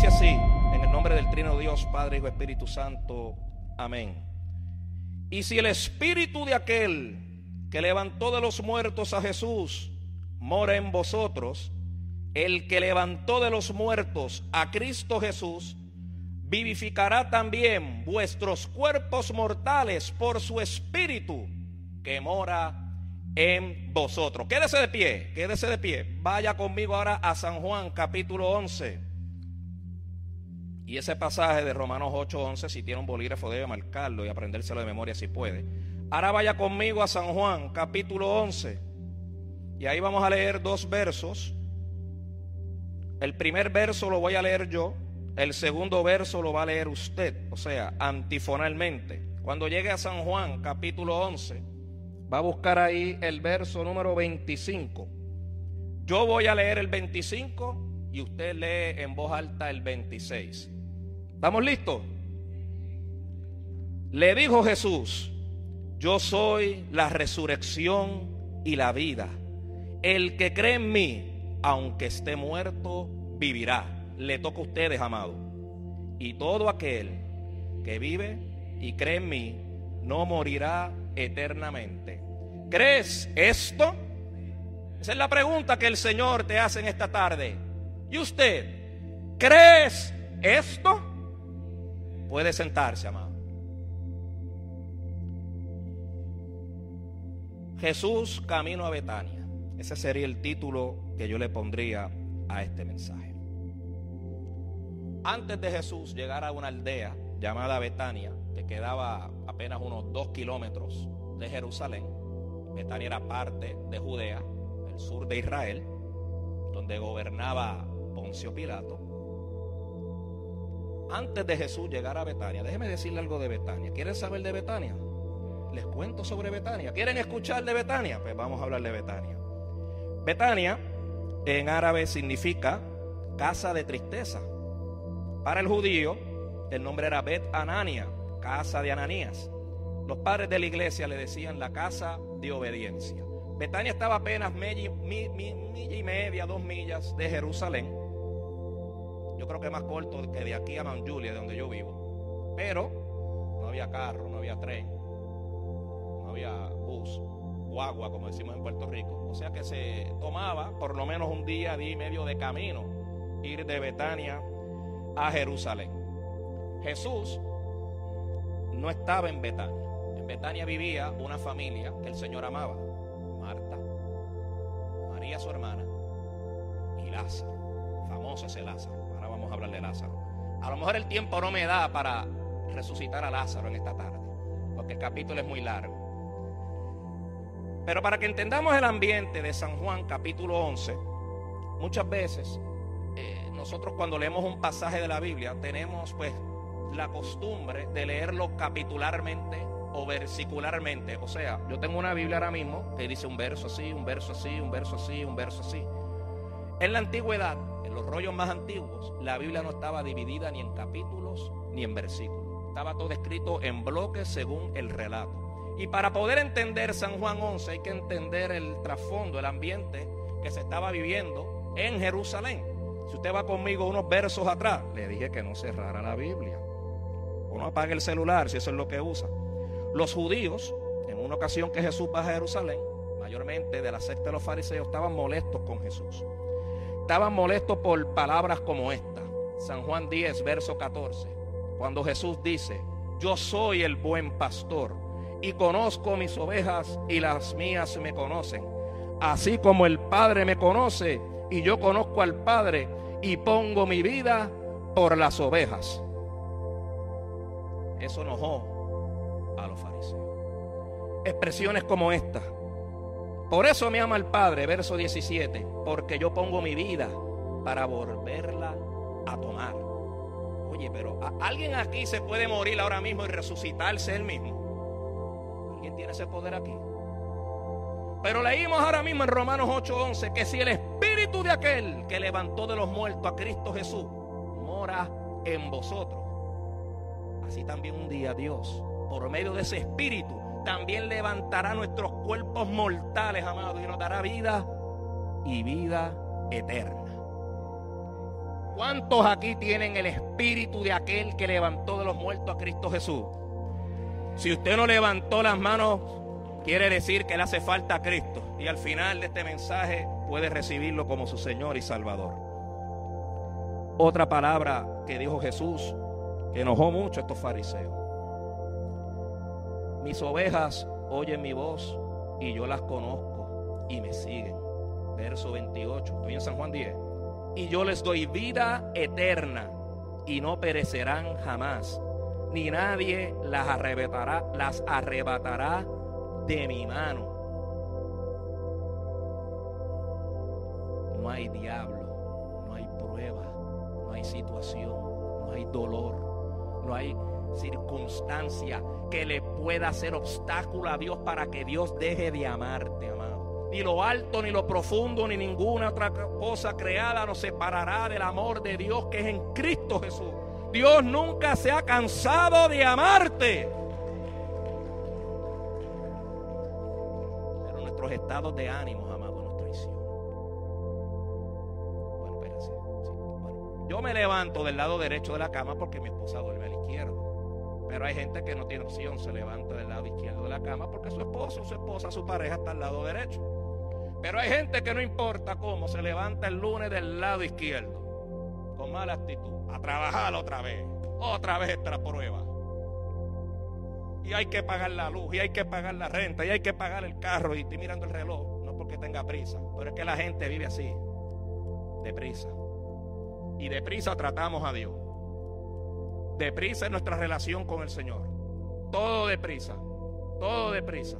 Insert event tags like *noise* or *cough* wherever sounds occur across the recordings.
dice así, en el nombre del Trino Dios, Padre, Hijo, Espíritu Santo. Amén. Y si el espíritu de aquel que levantó de los muertos a Jesús mora en vosotros, el que levantó de los muertos a Cristo Jesús, vivificará también vuestros cuerpos mortales por su espíritu que mora en vosotros. Quédese de pie, quédese de pie. Vaya conmigo ahora a San Juan capítulo 11. Y ese pasaje de Romanos 8:11, si tiene un bolígrafo debe marcarlo y aprendérselo de memoria si puede. Ahora vaya conmigo a San Juan capítulo 11. Y ahí vamos a leer dos versos. El primer verso lo voy a leer yo, el segundo verso lo va a leer usted, o sea, antifonalmente. Cuando llegue a San Juan capítulo 11, va a buscar ahí el verso número 25. Yo voy a leer el 25 y usted lee en voz alta el 26. ¿Estamos listos? Le dijo Jesús, yo soy la resurrección y la vida. El que cree en mí, aunque esté muerto, vivirá. Le toca a ustedes, amado. Y todo aquel que vive y cree en mí, no morirá eternamente. ¿Crees esto? Esa es la pregunta que el Señor te hace en esta tarde. ¿Y usted? ¿Crees esto? Puede sentarse, amado. Jesús camino a Betania. Ese sería el título que yo le pondría a este mensaje. Antes de Jesús llegar a una aldea llamada Betania, que quedaba apenas unos dos kilómetros de Jerusalén, Betania era parte de Judea, el sur de Israel, donde gobernaba Poncio Pilato antes de Jesús llegar a Betania, déjeme decirle algo de Betania. ¿Quieren saber de Betania? Les cuento sobre Betania. ¿Quieren escuchar de Betania? Pues vamos a hablar de Betania. Betania en árabe significa casa de tristeza. Para el judío, el nombre era Bet Anania, casa de Ananías. Los padres de la iglesia le decían la casa de obediencia. Betania estaba apenas milla y media, dos millas de Jerusalén yo creo que es más corto que de aquí a Mount Julia, de donde yo vivo. Pero no había carro, no había tren, no había bus, o agua, como decimos en Puerto Rico. O sea que se tomaba por lo menos un día, día y medio de camino ir de Betania a Jerusalén. Jesús no estaba en Betania. En Betania vivía una familia que el Señor amaba. Marta, María su hermana y Lázaro. Famoso ese Lázaro a hablar de Lázaro. A lo mejor el tiempo no me da para resucitar a Lázaro en esta tarde, porque el capítulo es muy largo. Pero para que entendamos el ambiente de San Juan capítulo 11, muchas veces eh, nosotros cuando leemos un pasaje de la Biblia tenemos pues la costumbre de leerlo capitularmente o versicularmente. O sea, yo tengo una Biblia ahora mismo que dice un verso así, un verso así, un verso así, un verso así. En la antigüedad los rollos más antiguos, la Biblia no estaba dividida ni en capítulos ni en versículos. Estaba todo escrito en bloques según el relato. Y para poder entender San Juan 11 hay que entender el trasfondo, el ambiente que se estaba viviendo en Jerusalén. Si usted va conmigo unos versos atrás, le dije que no cerrara la Biblia. O no apague el celular si eso es lo que usa. Los judíos, en una ocasión que Jesús va a Jerusalén, mayormente de la secta de los fariseos, estaban molestos con Jesús estaban molestos por palabras como esta. San Juan 10, verso 14. Cuando Jesús dice, yo soy el buen pastor y conozco mis ovejas y las mías me conocen. Así como el Padre me conoce y yo conozco al Padre y pongo mi vida por las ovejas. Eso enojó a los fariseos. Expresiones como esta por eso me ama el Padre, verso 17, porque yo pongo mi vida para volverla a tomar. Oye, pero ¿alguien aquí se puede morir ahora mismo y resucitarse él mismo? ¿Alguien tiene ese poder aquí? Pero leímos ahora mismo en Romanos 8:11 que si el espíritu de aquel que levantó de los muertos a Cristo Jesús mora en vosotros, así también un día Dios, por medio de ese espíritu, también levantará nuestros cuerpos mortales, amados, y nos dará vida y vida eterna. ¿Cuántos aquí tienen el espíritu de aquel que levantó de los muertos a Cristo Jesús? Si usted no levantó las manos, quiere decir que le hace falta a Cristo. Y al final de este mensaje puede recibirlo como su Señor y Salvador. Otra palabra que dijo Jesús que enojó mucho a estos fariseos. Mis ovejas oyen mi voz y yo las conozco y me siguen. Verso 28, estoy en San Juan 10. Y yo les doy vida eterna y no perecerán jamás, ni nadie las arrebatará, las arrebatará de mi mano. No hay diablo, no hay prueba, no hay situación, no hay dolor, no hay circunstancia que le pueda hacer obstáculo a Dios para que Dios deje de amarte, amado. Ni lo alto, ni lo profundo, ni ninguna otra cosa creada nos separará del amor de Dios que es en Cristo Jesús. Dios nunca se ha cansado de amarte. Pero nuestros estados de ánimo, amado, nos traicionan. Bueno, espérate. Bueno, yo me levanto del lado derecho de la cama porque mi esposa duerme al izquierdo. Pero hay gente que no tiene opción, se levanta del lado izquierdo de la cama porque su esposo, su esposa, su pareja está al lado derecho. Pero hay gente que no importa cómo, se levanta el lunes del lado izquierdo, con mala actitud, a trabajar otra vez, otra vez esta prueba. Y hay que pagar la luz, y hay que pagar la renta, y hay que pagar el carro, y estoy mirando el reloj, no porque tenga prisa, pero es que la gente vive así, deprisa. Y deprisa tratamos a Dios. Deprisa es nuestra relación con el Señor. Todo deprisa. Todo deprisa.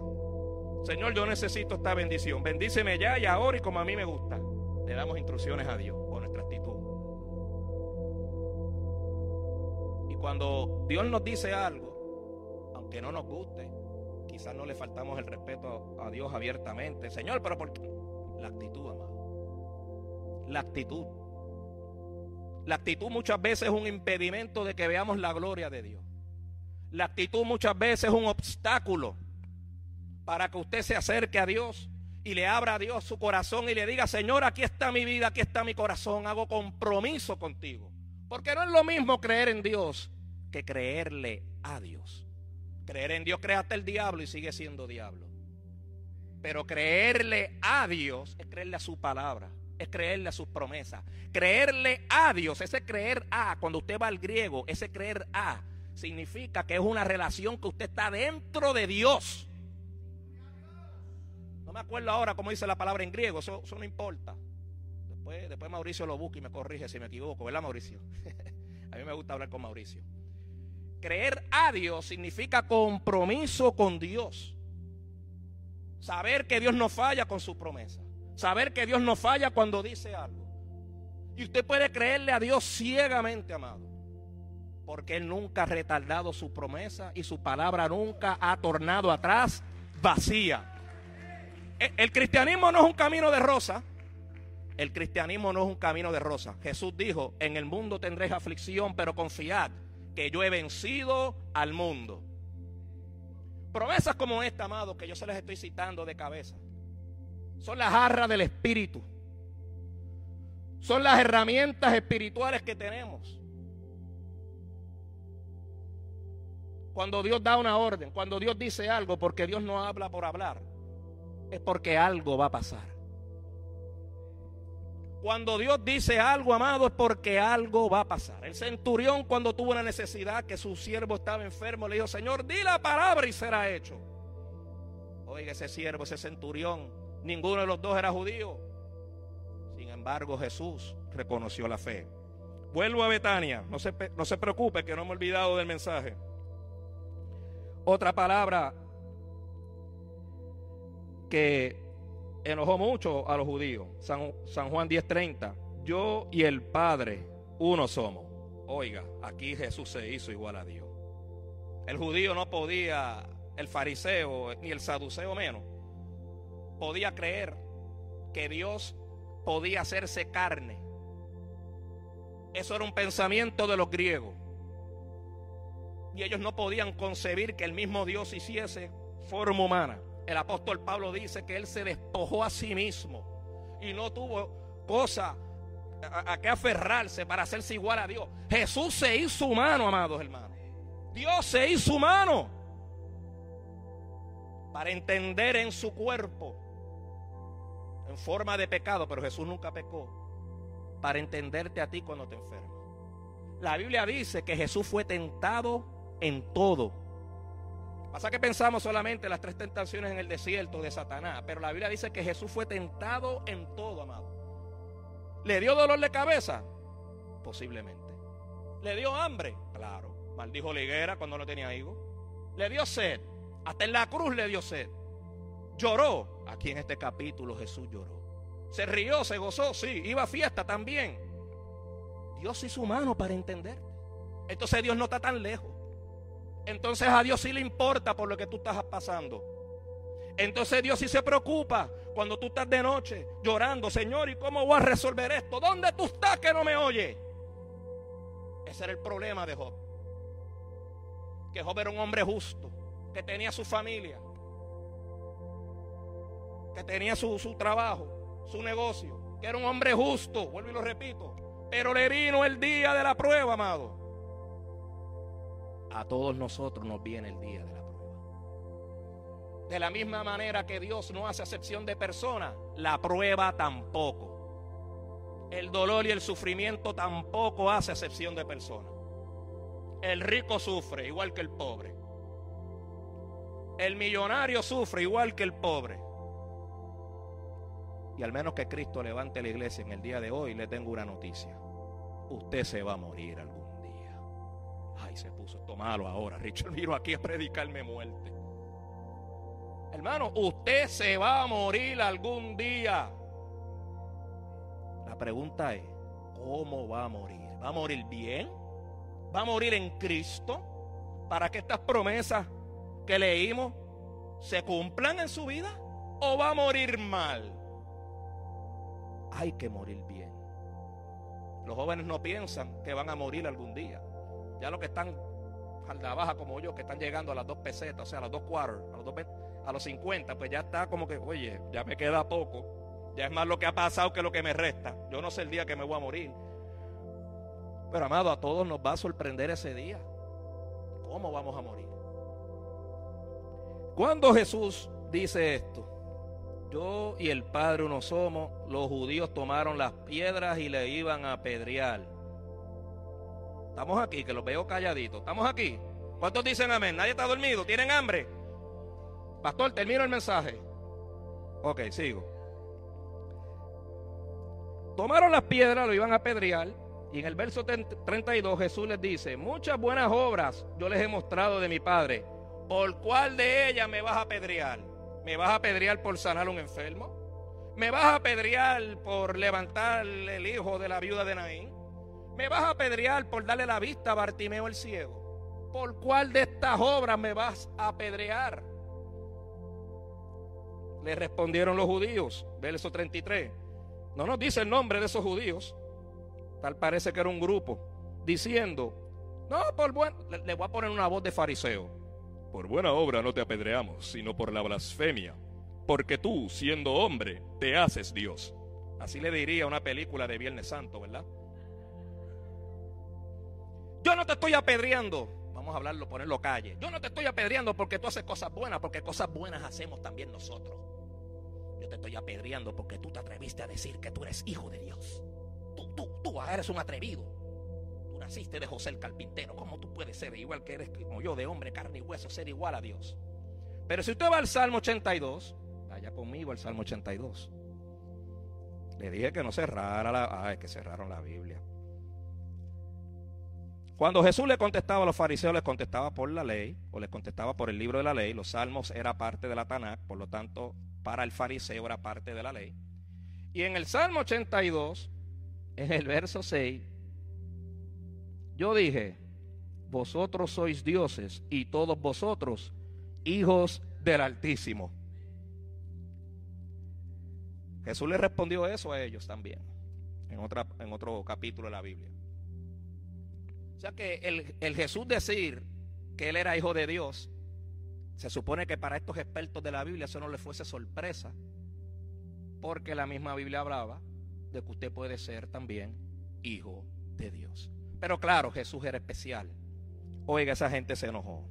Señor, yo necesito esta bendición. Bendíceme ya y ahora y como a mí me gusta. Le damos instrucciones a Dios por nuestra actitud. Y cuando Dios nos dice algo, aunque no nos guste, quizás no le faltamos el respeto a Dios abiertamente. Señor, pero ¿por qué? La actitud, amado. La actitud. La actitud muchas veces es un impedimento de que veamos la gloria de Dios. La actitud muchas veces es un obstáculo para que usted se acerque a Dios y le abra a Dios su corazón y le diga, Señor, aquí está mi vida, aquí está mi corazón, hago compromiso contigo. Porque no es lo mismo creer en Dios que creerle a Dios. Creer en Dios crea hasta el diablo y sigue siendo diablo. Pero creerle a Dios es creerle a su palabra es creerle a sus promesas. Creerle a Dios, ese creer a, cuando usted va al griego, ese creer a, significa que es una relación que usted está dentro de Dios. No me acuerdo ahora cómo dice la palabra en griego, eso, no importa. Después, después Mauricio lo busca y me corrige si me equivoco, ¿verdad Mauricio? *laughs* a mí me gusta hablar con Mauricio. Creer a Dios significa compromiso con Dios. Saber que Dios no falla con su promesa. Saber que Dios no falla cuando dice algo. Y usted puede creerle a Dios ciegamente, amado. Porque Él nunca ha retardado su promesa y su palabra nunca ha tornado atrás vacía. E, el cristianismo no es un camino de rosa. El cristianismo no es un camino de rosa. Jesús dijo, en el mundo tendréis aflicción, pero confiad que yo he vencido al mundo. Promesas como esta, amado, que yo se les estoy citando de cabeza. Son las jarras del Espíritu. Son las herramientas espirituales que tenemos. Cuando Dios da una orden, cuando Dios dice algo, porque Dios no habla por hablar, es porque algo va a pasar. Cuando Dios dice algo, amado, es porque algo va a pasar. El centurión cuando tuvo una necesidad, que su siervo estaba enfermo, le dijo, Señor, di la palabra y será hecho. Oiga, ese siervo, ese centurión, Ninguno de los dos era judío. Sin embargo, Jesús reconoció la fe. Vuelvo a Betania. No se, no se preocupe que no me he olvidado del mensaje. Otra palabra que enojó mucho a los judíos. San, San Juan 10:30. Yo y el Padre uno somos. Oiga, aquí Jesús se hizo igual a Dios. El judío no podía, el fariseo ni el saduceo menos, podía creer que Dios podía hacerse carne. Eso era un pensamiento de los griegos. Y ellos no podían concebir que el mismo Dios hiciese forma humana. El apóstol Pablo dice que él se despojó a sí mismo y no tuvo cosa a, qué aferrarse para hacerse igual a Dios. Jesús se hizo humano, amados hermanos. Dios se hizo humano para entender en su cuerpo, en forma de pecado, pero Jesús nunca pecó, para entenderte a ti cuando te enfermas. La Biblia dice que Jesús fue tentado en todo. Pasa que pensamos solamente en las tres tentaciones en el desierto de Satanás, pero la Biblia dice que Jesús fue tentado en todo, amado. ¿Le dio dolor de cabeza? Posiblemente. ¿Le dio hambre? Claro. Maldijo la higuera cuando no tenía higo. ¿Le dio sed? Hasta en la cruz le dio sed. ¿Lloró? Aquí en este capítulo Jesús lloró. ¿Se rió? ¿Se gozó? Sí. ¿Iba a fiesta también? Dios es humano para entender. Entonces Dios no está tan lejos. Entonces a Dios sí le importa por lo que tú estás pasando. Entonces Dios sí se preocupa cuando tú estás de noche llorando, Señor, ¿y cómo voy a resolver esto? ¿Dónde tú estás que no me oye? Ese era el problema de Job. Que Job era un hombre justo, que tenía su familia, que tenía su, su trabajo, su negocio, que era un hombre justo, vuelvo y lo repito, pero le vino el día de la prueba, amado. A todos nosotros nos viene el día de la prueba. De la misma manera que Dios no hace acepción de personas, la prueba tampoco. El dolor y el sufrimiento tampoco hace acepción de personas. El rico sufre igual que el pobre. El millonario sufre igual que el pobre. Y al menos que Cristo levante la iglesia en el día de hoy, le tengo una noticia. Usted se va a morir algún día. Ay, se puso esto ahora. Richard miro aquí a predicarme muerte. Hermano, usted se va a morir algún día. La pregunta es, ¿cómo va a morir? ¿Va a morir bien? ¿Va a morir en Cristo? Para que estas promesas que leímos se cumplan en su vida? ¿O va a morir mal? Hay que morir bien. Los jóvenes no piensan que van a morir algún día. Ya los que están la baja como yo, que están llegando a las dos pesetas, o sea, a las dos quarters, a los a los 50, pues ya está como que, oye, ya me queda poco. Ya es más lo que ha pasado que lo que me resta. Yo no sé el día que me voy a morir. Pero amado, a todos nos va a sorprender ese día. ¿Cómo vamos a morir? Cuando Jesús dice esto, yo y el Padre uno somos, los judíos tomaron las piedras y le iban a apedrear. Estamos aquí, que los veo calladitos. Estamos aquí. ¿Cuántos dicen amén? ¿Nadie está dormido? ¿Tienen hambre? Pastor, termino el mensaje. Ok, sigo. Tomaron las piedras, lo iban a apedrear. Y en el verso 32 Jesús les dice, muchas buenas obras yo les he mostrado de mi Padre. ¿Por cuál de ellas me vas a apedrear? ¿Me vas a apedrear por sanar a un enfermo? ¿Me vas a apedrear por levantar el hijo de la viuda de Naín? ¿Me vas a apedrear por darle la vista a Bartimeo el ciego? ¿Por cuál de estas obras me vas a apedrear? Le respondieron los judíos, verso 33. No nos dice el nombre de esos judíos. Tal parece que era un grupo. Diciendo, no, por buen... Le, voy a poner una voz de fariseo. Por buena obra no te apedreamos, sino por la blasfemia. Porque tú, siendo hombre, te haces Dios. Así le diría una película de Viernes Santo, ¿verdad? Yo no te estoy apedreando. Vamos a hablarlo, ponerlo calle. Yo no te estoy apedreando porque tú haces cosas buenas, porque cosas buenas hacemos también nosotros. Yo te estoy apedreando porque tú te atreviste a decir que tú eres hijo de Dios. Tú, tú, tú eres un atrevido. De José el carpintero. ¿Cómo tú puedes ser igual que eres como yo, de hombre, carne y hueso, ser igual a Dios? Pero si usted va al Salmo 82, vaya conmigo al Salmo 82. Le dije que no cerrara la... Ay, que cerraron la Biblia. Cuando Jesús le contestaba a los fariseos, les contestaba por la ley, o les contestaba por el libro de la ley. Los salmos era parte de la Tanakh, por lo tanto, para el fariseo era parte de la ley. Y en el Salmo 82, en el verso 6, yo dije, vosotros sois dioses y todos vosotros hijos del Altísimo. Jesús le respondió eso a ellos también, en, otra, en otro capítulo de la Biblia. O sea que el, el Jesús decir que él era hijo de Dios se supone que para estos expertos de la Biblia eso no les fuese sorpresa, porque la misma Biblia hablaba de que usted puede ser también hijo de Dios. Pero claro, Jesús era especial. Oiga, esa gente se enojó.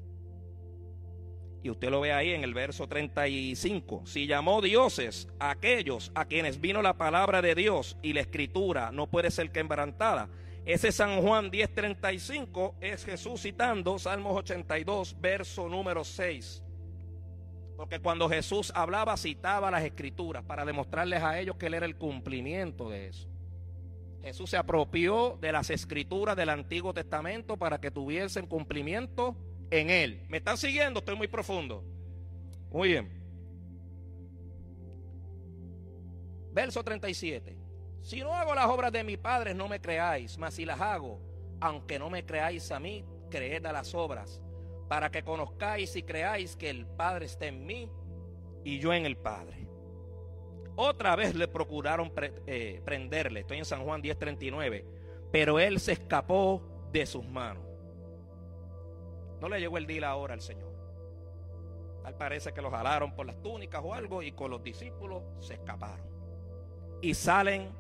Y usted lo ve ahí en el verso 35. Si llamó dioses a aquellos a quienes vino la palabra de Dios y la escritura no puede ser quebrantada. Ese San Juan 10:35 es Jesús citando Salmos 82, verso número 6. Porque cuando Jesús hablaba, citaba las escrituras para demostrarles a ellos que Él era el cumplimiento de eso. Jesús se apropió de las escrituras del Antiguo Testamento para que tuviesen cumplimiento en Él. ¿Me están siguiendo? Estoy muy profundo. Muy bien. Verso 37. Si no hago las obras de mis padres, no me creáis, mas si las hago, aunque no me creáis a mí, creed a las obras, para que conozcáis y creáis que el Padre está en mí y yo en el Padre. Otra vez le procuraron eh, prenderle, estoy en San Juan 10:39, pero él se escapó de sus manos. No le llegó el día ahora al Señor. Tal parece que lo jalaron por las túnicas o algo y con los discípulos se escaparon. Y salen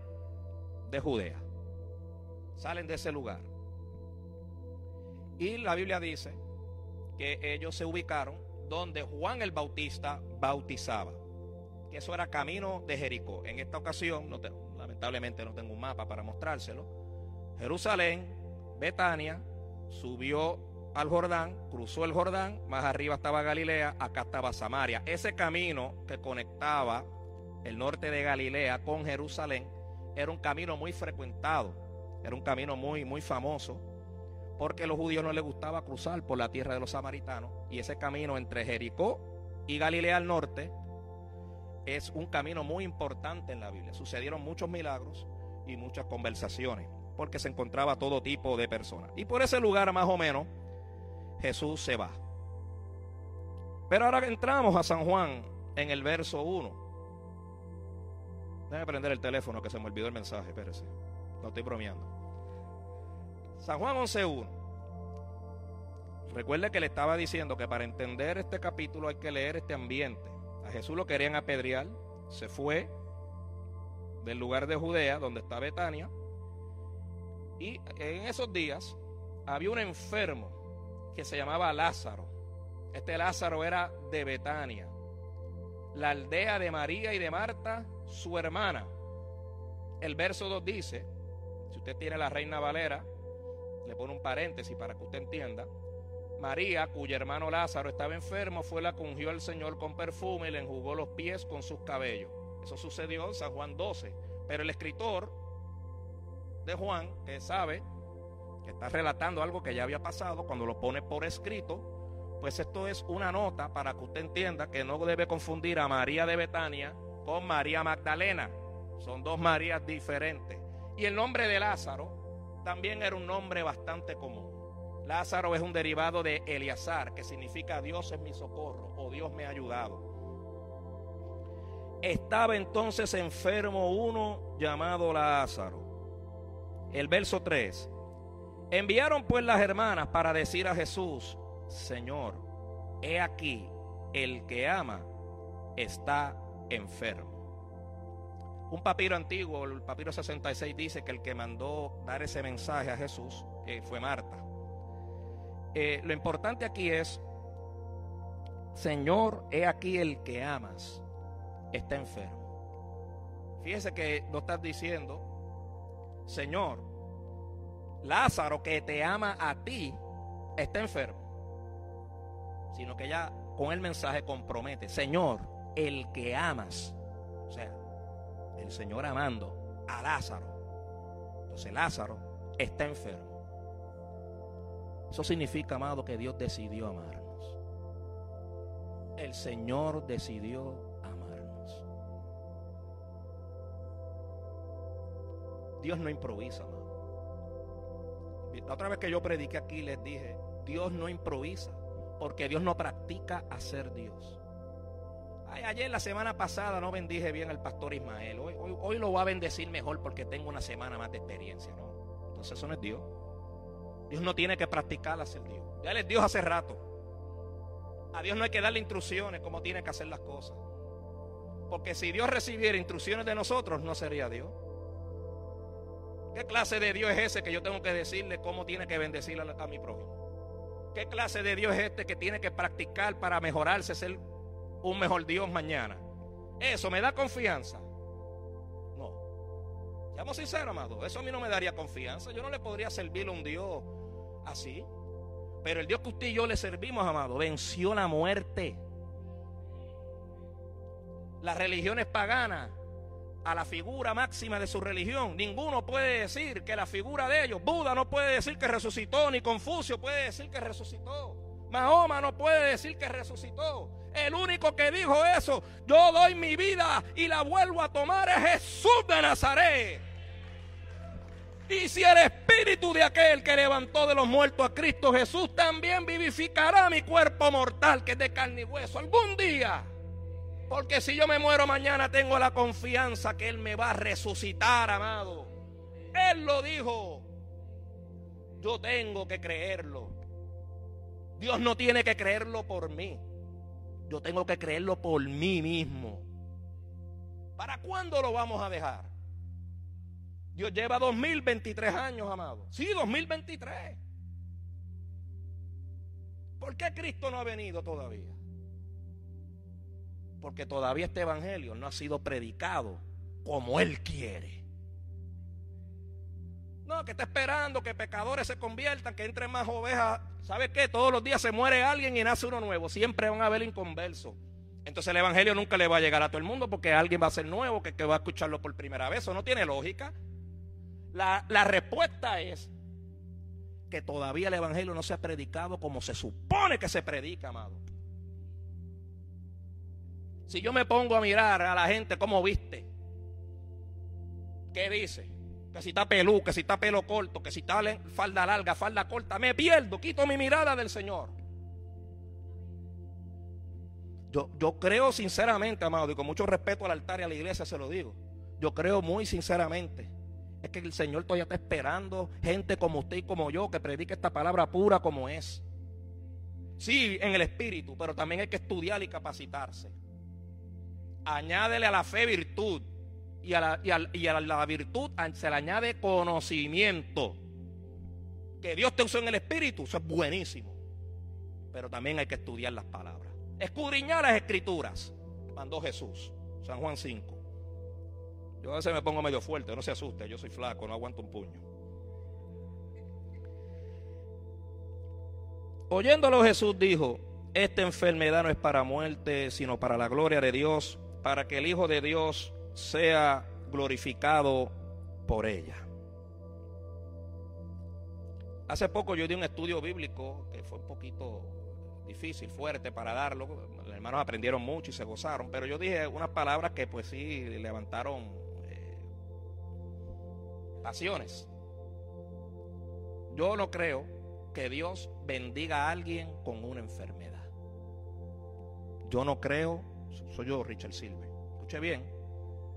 de Judea. Salen de ese lugar. Y la Biblia dice que ellos se ubicaron donde Juan el Bautista bautizaba. Que eso era camino de Jericó. En esta ocasión, no lamentablemente no tengo un mapa para mostrárselo. Jerusalén, Betania, subió al Jordán, cruzó el Jordán, más arriba estaba Galilea, acá estaba Samaria. Ese camino que conectaba el norte de Galilea con Jerusalén era un camino muy frecuentado, era un camino muy, muy famoso, porque a los judíos no les gustaba cruzar por la tierra de los samaritanos, y ese camino entre Jericó y Galilea al norte es un camino muy importante en la Biblia. Sucedieron muchos milagros y muchas conversaciones, porque se encontraba todo tipo de personas. Y por ese lugar más o menos Jesús se va. Pero ahora entramos a San Juan en el verso 1. Déjame prender el teléfono que se me olvidó el mensaje, espérese. No estoy bromeando. San Juan 11.1. Recuerde que le estaba diciendo que para entender este capítulo hay que leer este ambiente. A Jesús lo querían apedrear, se fue del lugar de Judea, donde está Betania, y en esos días había un enfermo que se llamaba Lázaro. Este Lázaro era de Betania, la aldea de María y de Marta, su hermana. El verso 2 dice, si usted tiene la reina Valera, le pone un paréntesis para que usted entienda. María, cuyo hermano Lázaro estaba enfermo, fue la que ungió al Señor con perfume y le enjugó los pies con sus cabellos. Eso sucedió en San Juan 12. Pero el escritor de Juan, que sabe está relatando algo que ya había pasado, cuando lo pone por escrito, pues esto es una nota para que usted entienda que no debe confundir a María de Betania con María Magdalena. Son dos Marías diferentes. Y el nombre de Lázaro también era un nombre bastante común. Lázaro es un derivado de Eleazar, que significa Dios es mi socorro o Dios me ha ayudado. Estaba entonces enfermo uno llamado Lázaro. El verso 3. Enviaron pues las hermanas para decir a Jesús, Señor, he aquí, el que ama está enfermo. Un papiro antiguo, el papiro 66, dice que el que mandó dar ese mensaje a Jesús eh, fue Marta. Eh, lo importante aquí es, Señor, he aquí el que amas está enfermo. Fíjese que no estás diciendo, Señor, Lázaro que te ama a ti está enfermo. Sino que ya con el mensaje compromete, Señor, el que amas, o sea, el Señor amando a Lázaro. Entonces Lázaro está enfermo. Eso significa, amado, que Dios decidió amarnos. El Señor decidió amarnos. Dios no improvisa, amado. La otra vez que yo prediqué aquí les dije, Dios no improvisa, porque Dios no practica hacer Dios. ayer la semana pasada no bendije bien al pastor Ismael. Hoy, hoy, lo va a bendecir mejor porque tengo una semana más de experiencia, ¿no? Entonces eso no es Dios. Dios no tiene que practicar hacer Dios. Ya les Dios hace rato. A Dios no hay que darle instrucciones como tiene que hacer las cosas. Porque si Dios recibiera instrucciones de nosotros, no sería Dios. ¿Qué clase de Dios es ese que yo tengo que decirle cómo tiene que bendecir a, mi prójimo? ¿Qué clase de Dios es este que tiene que practicar para mejorarse, ser un mejor Dios mañana? ¿Eso me da confianza? No. Seamos sinceros, amado. Eso a mí no me daría confianza. Yo no le podría servir a un Dios así. Pero el Dios que usted y yo le servimos, amado, venció la muerte. Las religiones paganas a la figura máxima de su religión. Ninguno puede decir que la figura de ellos, Buda no puede decir que resucitó, ni Confucio puede decir que resucitó. Mahoma no puede decir que resucitó. El único que dijo eso, yo doy mi vida y la vuelvo a tomar, es Jesús de Nazaret. Y si el espíritu de aquel que levantó de los muertos a Cristo Jesús también vivificará mi cuerpo mortal, que es de carne y hueso, algún día. Porque si yo me muero mañana, tengo la confianza que Él me va a resucitar, amado. Él lo dijo. Yo tengo que creerlo. Dios no tiene que creerlo por mí. Yo tengo que creerlo por mí mismo. ¿Para cuándo lo vamos a dejar? Dios lleva 2023 años, amado. Sí, 2023. ¿Por qué Cristo no ha venido todavía? Porque todavía este evangelio no ha sido predicado como Él quiere. No, que está esperando que pecadores se conviertan, que entren más ovejas. ¿Sabe qué? Todos los días se muere alguien y nace uno nuevo. Siempre van a haber inconversos. Entonces el evangelio nunca le va a llegar a todo el mundo porque alguien va a ser nuevo que, que va a escucharlo por primera vez. Eso no tiene lógica. La, la respuesta es que todavía el Evangelio no se ha predicado como se supone que se predica, amado. Si yo me pongo a mirar a la gente cómo viste, ¿qué dice? Que si está pelú, que si está pelo corto, que si está falda larga, falda corta, me pierdo, quito mi mirada del Señor. Yo, yo creo sinceramente, amado, y con mucho respeto al altar y a la iglesia se lo digo, yo creo muy sinceramente es que el Señor todavía está esperando gente como usted y como yo que predique esta palabra pura como es. Sí, en el espíritu, pero también hay que estudiar y capacitarse. Añádele a la fe virtud. Y a la, y a la virtud se le añade conocimiento. Que Dios te usó en el espíritu, eso es buenísimo. Pero también hay que estudiar las palabras. Escudriñar las escrituras. Mandó Jesús. San Juan 5. Yo a veces me pongo medio fuerte, no se asuste, yo soy flaco, no aguanto un puño. Oyéndolo Jesús dijo, esta enfermedad no es para muerte, sino para la gloria de Dios, para que el Hijo de Dios sea glorificado por ella. Hace poco yo di un estudio bíblico que fue un poquito difícil, fuerte para darlo. Los hermanos aprendieron mucho y se gozaron, pero yo dije unas palabras que pues sí levantaron pasiones. Yo no creo que Dios bendiga a alguien con una enfermedad. Yo no creo, soy yo Richard Silve, escuche bien,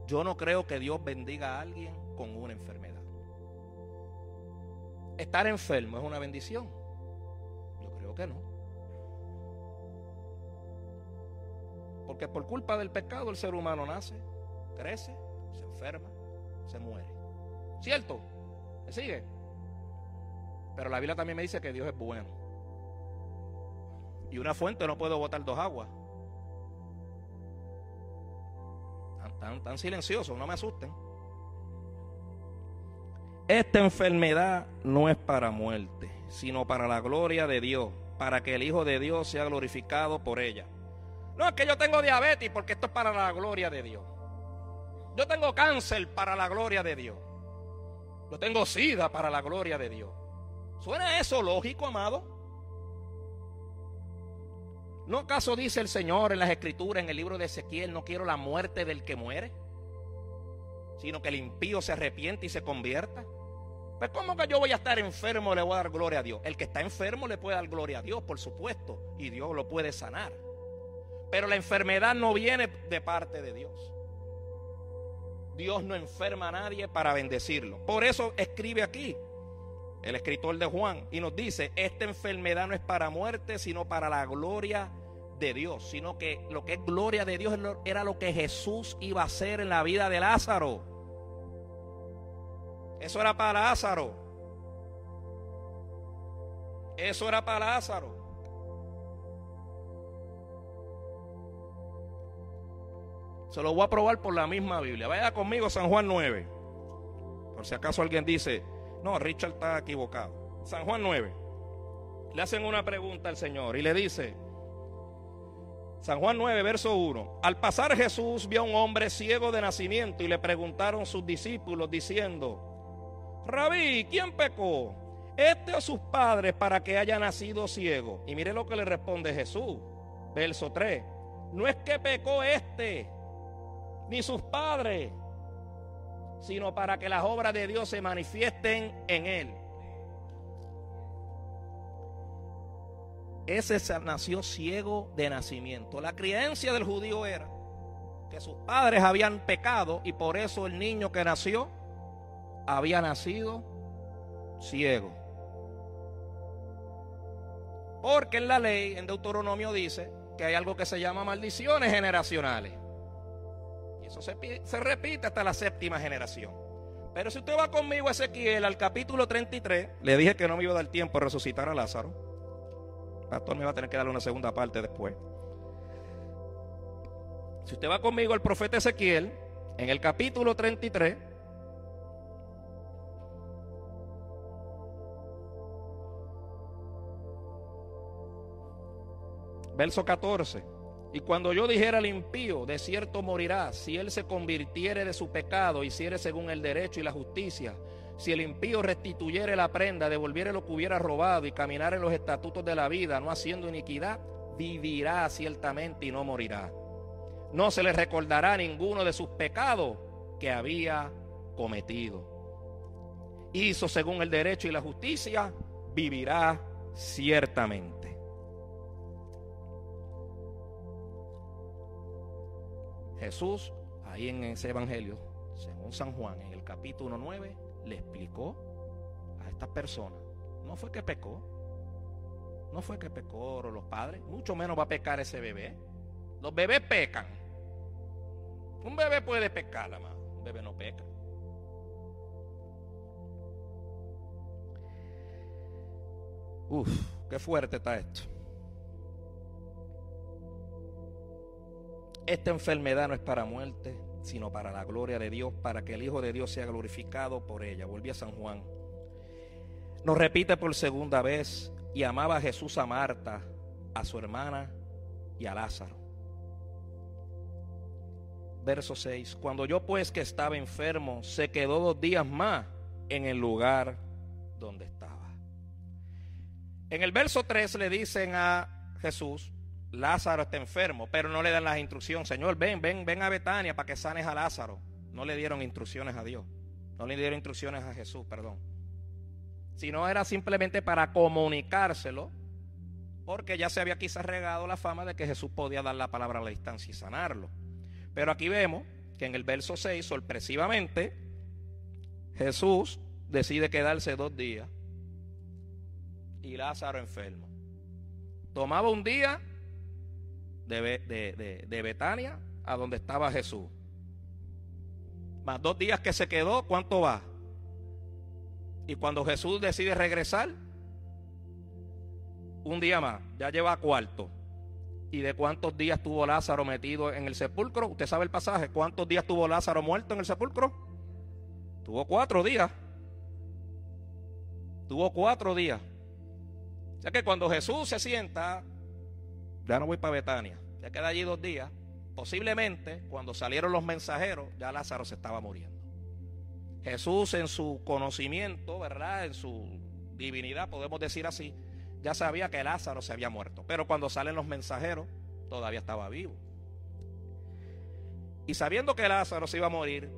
yo no creo que Dios bendiga a alguien con una enfermedad. Estar enfermo es una bendición. Yo creo que no. Porque por culpa del pecado el ser humano nace, crece, se enferma, se muere. ¿Cierto? ¿Me sigue? Pero la Biblia también me dice que Dios es bueno. Y una fuente no puede botar dos aguas. Tan, tan, silencioso, no me asusten. Esta enfermedad no es para muerte, sino para la gloria de Dios, para que el Hijo de Dios sea glorificado por ella. No es que yo tengo diabetes porque esto es para la gloria de Dios. Yo tengo cáncer para la gloria de Dios. Yo tengo sida para la gloria de Dios. ¿Suena eso lógico, amado? ¿No acaso dice el Señor en las Escrituras, en el libro de Ezequiel, no quiero la muerte del que muere? Sino que el impío se arrepiente y se convierta. Pues ¿cómo que yo voy a estar enfermo le voy a dar gloria a Dios? El que está enfermo le puede dar gloria a Dios, por supuesto, y Dios lo puede sanar. Pero la enfermedad no viene de parte de Dios. Dios no enferma a nadie para bendecirlo. Por eso escribe aquí el escritor de Juan y nos dice, esta enfermedad no es para muerte, sino para la gloria de Dios, sino que lo que es gloria de Dios era lo que Jesús iba a hacer en la vida de Lázaro. Eso era para Lázaro. Eso era para Lázaro. Se lo voy a probar por la misma Biblia. Vaya conmigo San Juan 9. Por si acaso alguien dice, no, Richard está equivocado. San Juan 9. Le hacen una pregunta al Señor y le dice, San Juan 9, verso 1. Al pasar Jesús vio a un hombre ciego de nacimiento y le preguntaron sus discípulos diciendo, Rabí, ¿quién pecó? ¿Este o sus padres para que haya nacido ciego? Y mire lo que le responde Jesús. Verso 3. No es que pecó este, ni sus padres, sino para que las obras de Dios se manifiesten en él. Ese nació ciego de nacimiento. La creencia del judío era que sus padres habían pecado y por eso el niño que nació había nacido ciego. Porque en la ley, en Deuteronomio dice que hay algo que se llama maldiciones generacionales. Eso se, repite hasta la séptima generación. Pero si usted va conmigo a Ezequiel al capítulo 33, le dije que no me iba a dar tiempo a resucitar a Lázaro pastor me va a tener que darle una segunda parte después. Si usted va conmigo al profeta Ezequiel, en el capítulo 33, verso 14. Y cuando yo dijera al impío, de cierto morirá, si él se convirtiere de su pecado, hiciere según el derecho y la justicia, si el impío restituyere la prenda, devolviere lo que hubiera robado y caminar en los estatutos de la vida, no haciendo iniquidad, vivirá ciertamente y no morirá. No se le recordará ninguno de sus pecados que había cometido. Hizo según el derecho y la justicia, vivirá ciertamente. Jesús, ahí en ese evangelio, según San Juan, en el capítulo 9, le explicó a estas personas. No fue que pecó. No fue que pecó los padres. Mucho menos va a pecar ese bebé. Los bebés pecan. Un bebé puede pecar, amado. Un bebé no peca. Uf, qué fuerte está esto. Esta enfermedad no es para muerte, sino para la gloria de Dios, para que el Hijo de Dios sea glorificado por ella. Volví a San Juan. Nos repite por segunda vez, y amaba Jesús a Marta, a su hermana y a Lázaro. Verso 6. Cuando yo pues que estaba enfermo, se quedó dos días más en el lugar donde estaba. En el verso 3 le dicen a Jesús, Lázaro está enfermo, pero no le dan las instrucciones. Señor, ven, ven, ven a Betania para que sanes a Lázaro. No le dieron instrucciones a Dios. No le dieron instrucciones a Jesús, perdón. Sino era simplemente para comunicárselo, porque ya se había quizás regado la fama de que Jesús podía dar la palabra a la distancia y sanarlo. Pero aquí vemos que en el verso 6, sorpresivamente, Jesús decide quedarse dos días y Lázaro enfermo. Tomaba un día de, Betania a donde estaba Jesús. Más dos días que se quedó, ¿cuánto va? Y cuando Jesús decide regresar, un día más, ya lleva cuarto. ¿Y de cuántos días tuvo Lázaro metido en el sepulcro? ¿Usted sabe el pasaje? ¿Cuántos días tuvo Lázaro muerto en el sepulcro? Tuvo cuatro días. Tuvo cuatro días. O sea que cuando Jesús se sienta, ya no voy para Betania, ya queda allí dos días. Posiblemente cuando salieron los mensajeros, ya Lázaro se estaba muriendo. Jesús en su conocimiento, ¿verdad? En su divinidad, podemos decir así, ya sabía que Lázaro se había muerto. Pero cuando salen los mensajeros, todavía estaba vivo. Y sabiendo que Lázaro se iba a morir,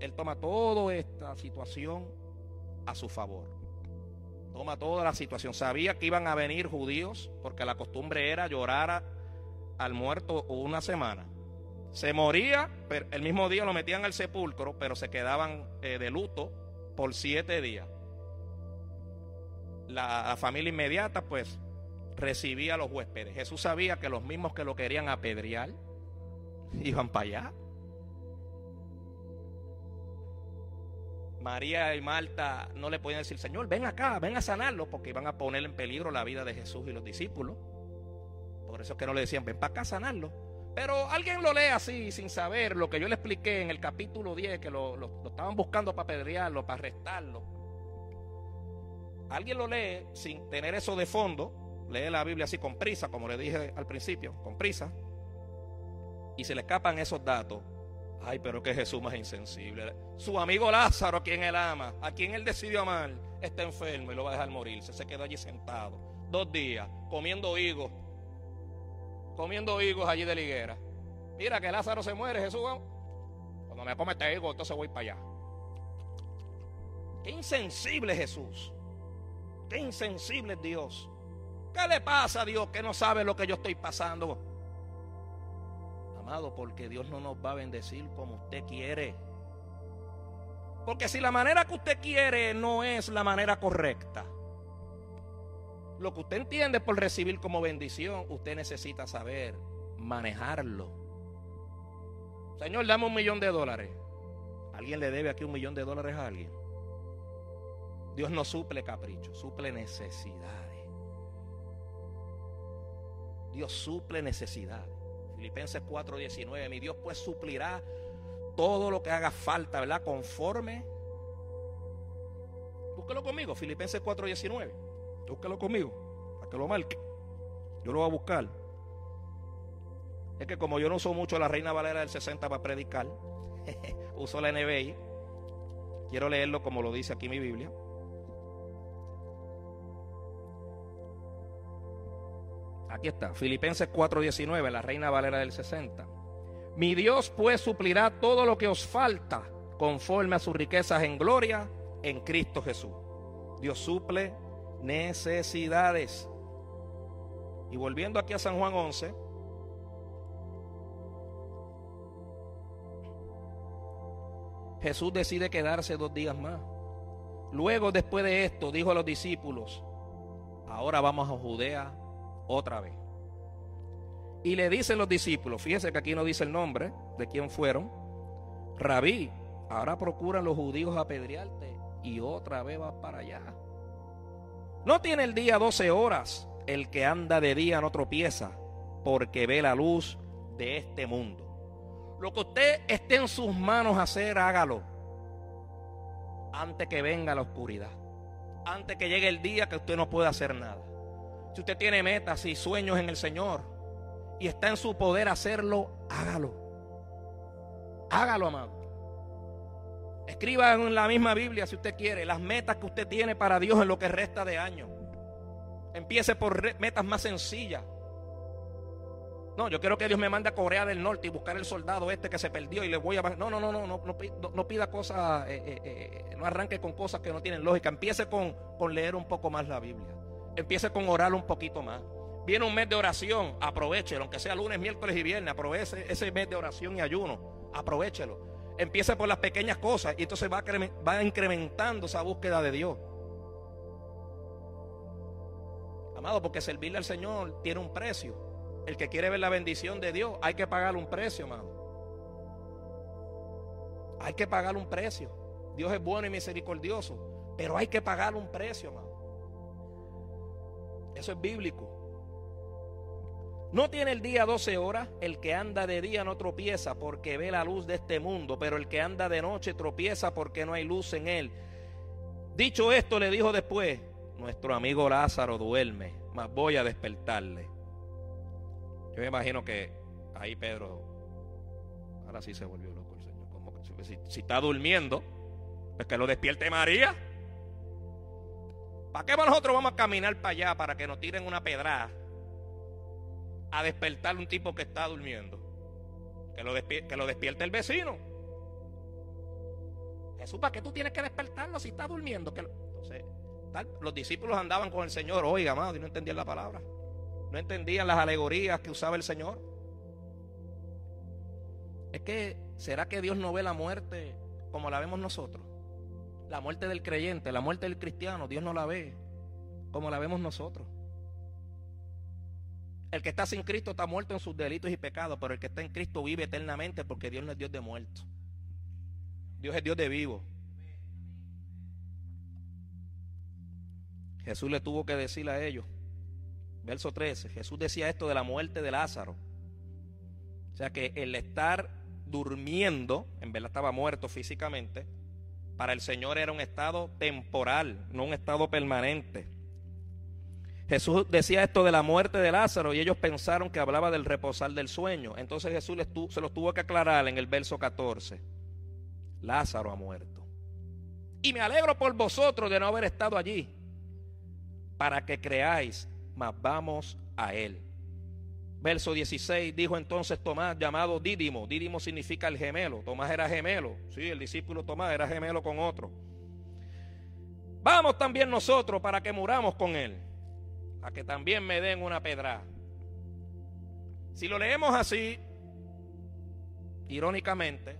él toma toda esta situación a su favor. Toma toda la situación. Sabía que iban a venir judíos, porque la costumbre era llorar al muerto una semana. Se moría, pero el mismo día lo metían al sepulcro, pero se quedaban eh, de luto por siete días. La, familia inmediata, pues, recibía a los huéspedes. Jesús sabía que los mismos que lo querían apedrear *laughs* iban para allá. María y Marta no le podían decir, Señor, ven acá, ven a sanarlo, porque iban a poner en peligro la vida de Jesús y los discípulos. Por eso es que no le decían, ven para acá a sanarlo. Pero alguien lo lee así, sin saber lo que yo le expliqué en el capítulo 10, que lo, lo estaban buscando para pedrearlo, para arrestarlo. Alguien lo lee sin tener eso de fondo, lee la Biblia así con prisa, como le dije al principio, con prisa, y se le escapan esos datos Ay, pero que Jesús más insensible. Su amigo Lázaro, a quien él ama, a quien él decidió amar, está enfermo y lo va a dejar morirse. Se quedó allí sentado dos días comiendo higos, comiendo higos allí de la higuera. Mira que Lázaro se muere, Jesús. Cuando me come este higo, entonces voy para allá. Qué insensible Jesús. Qué insensible Dios. ¿Qué le pasa a Dios que no sabe lo que yo estoy pasando? Porque Dios no nos va a bendecir como usted quiere. Porque si la manera que usted quiere no es la manera correcta, lo que usted entiende por recibir como bendición, usted necesita saber manejarlo. Señor, dame un millón de dólares. ¿Alguien le debe aquí un millón de dólares a alguien? Dios no suple caprichos, suple necesidades. Dios suple necesidades. Filipenses 4:19, mi Dios pues suplirá todo lo que haga falta, ¿verdad? Conforme. Búsquelo conmigo, Filipenses 4:19. Búsquelo conmigo, para que lo marque. Yo lo voy a buscar. Es que como yo no uso mucho la Reina Valera del 60 para predicar, *laughs* uso la NBI. Quiero leerlo como lo dice aquí mi Biblia. Aquí está, Filipenses 4:19, la Reina Valera del 60. Mi Dios pues suplirá todo lo que os falta conforme a sus riquezas en gloria en Cristo Jesús. Dios suple necesidades. Y volviendo aquí a San Juan 11, Jesús decide quedarse dos días más. Luego, después de esto, dijo a los discípulos, ahora vamos a Judea otra vez. Y le dicen los discípulos, fíjense que aquí no dice el nombre de quién fueron, Rabí, ahora procuran los judíos apedrearte y otra vez va para allá. No tiene el día 12 horas, el que anda de día no tropieza, porque ve la luz de este mundo. Lo que usted esté en sus manos hacer, hágalo. Antes que venga la oscuridad. Antes que llegue el día que usted no pueda hacer nada. Si usted tiene metas y sueños en el Señor y está en su poder hacerlo, hágalo. Hágalo, amado. Escriba en la misma Biblia si usted quiere las metas que usted tiene para Dios en lo que resta de año. Empiece por metas más sencillas. No, yo quiero que Dios me mande a Corea del Norte y buscar el soldado este que se perdió y le voy a... No, no, no, no, no, no, pida cosas, eh, eh, eh, no arranque con cosas que no tienen lógica. Empiece con, con leer un poco más la Biblia. Empiece con orar un poquito más. Viene un mes de oración, aprovechelo, aunque sea lunes, miércoles y viernes, aproveche ese mes de oración y ayuno, aprovechelo. Empiece por las pequeñas cosas y entonces va, va incrementando esa búsqueda de Dios. Amado, porque servirle al Señor tiene un precio. El que quiere ver la bendición de Dios, hay que pagar un precio, amado. Hay que pagar un precio. Dios es bueno y misericordioso, pero hay que pagar un precio, amado. Eso es bíblico. No tiene el día 12 horas, el que anda de día no tropieza porque ve la luz de este mundo, pero el que anda de noche tropieza porque no hay luz en él. Dicho esto, le dijo después, nuestro amigo Lázaro duerme, mas voy a despertarle. Yo me imagino que ahí Pedro, ahora sí se volvió loco el Señor. Como si, si está durmiendo, pues que lo despierte María. ¿Para qué nosotros vamos a caminar para allá para que nos tiren una pedrada a despertar un tipo que está durmiendo? Que lo, despierte el vecino. Jesús, ¿para qué tú tienes que despertarlo si está durmiendo? Que Entonces, los discípulos andaban con el Señor, oiga, amado, y no entendían la palabra. No entendían las alegorías que usaba el Señor. Es que, ¿será que Dios no ve la muerte como la vemos nosotros? La muerte del creyente, la muerte del cristiano, Dios no la ve como la vemos nosotros. El que está sin Cristo está muerto en sus delitos y pecados, pero el que está en Cristo vive eternamente porque Dios no es Dios de muertos. Dios es Dios de vivo. Jesús le tuvo que decir a ellos, verso 13, Jesús decía esto de la muerte de Lázaro. O sea que el estar durmiendo, en verdad estaba muerto físicamente, para el Señor era un estado temporal, no un estado permanente. Jesús decía esto de la muerte de Lázaro y ellos pensaron que hablaba del reposar del sueño. Entonces Jesús se los tuvo que aclarar en el verso 14. Lázaro ha muerto. Y me alegro por vosotros de no haber estado allí, para que creáis, mas vamos a él. Verso 16 dijo entonces Tomás, llamado Dídimo. Dídimo significa el gemelo. Tomás era gemelo. Sí, el discípulo Tomás era gemelo con otro. Vamos también nosotros para que muramos con él a que también me den una pedra. Si lo leemos así, irónicamente,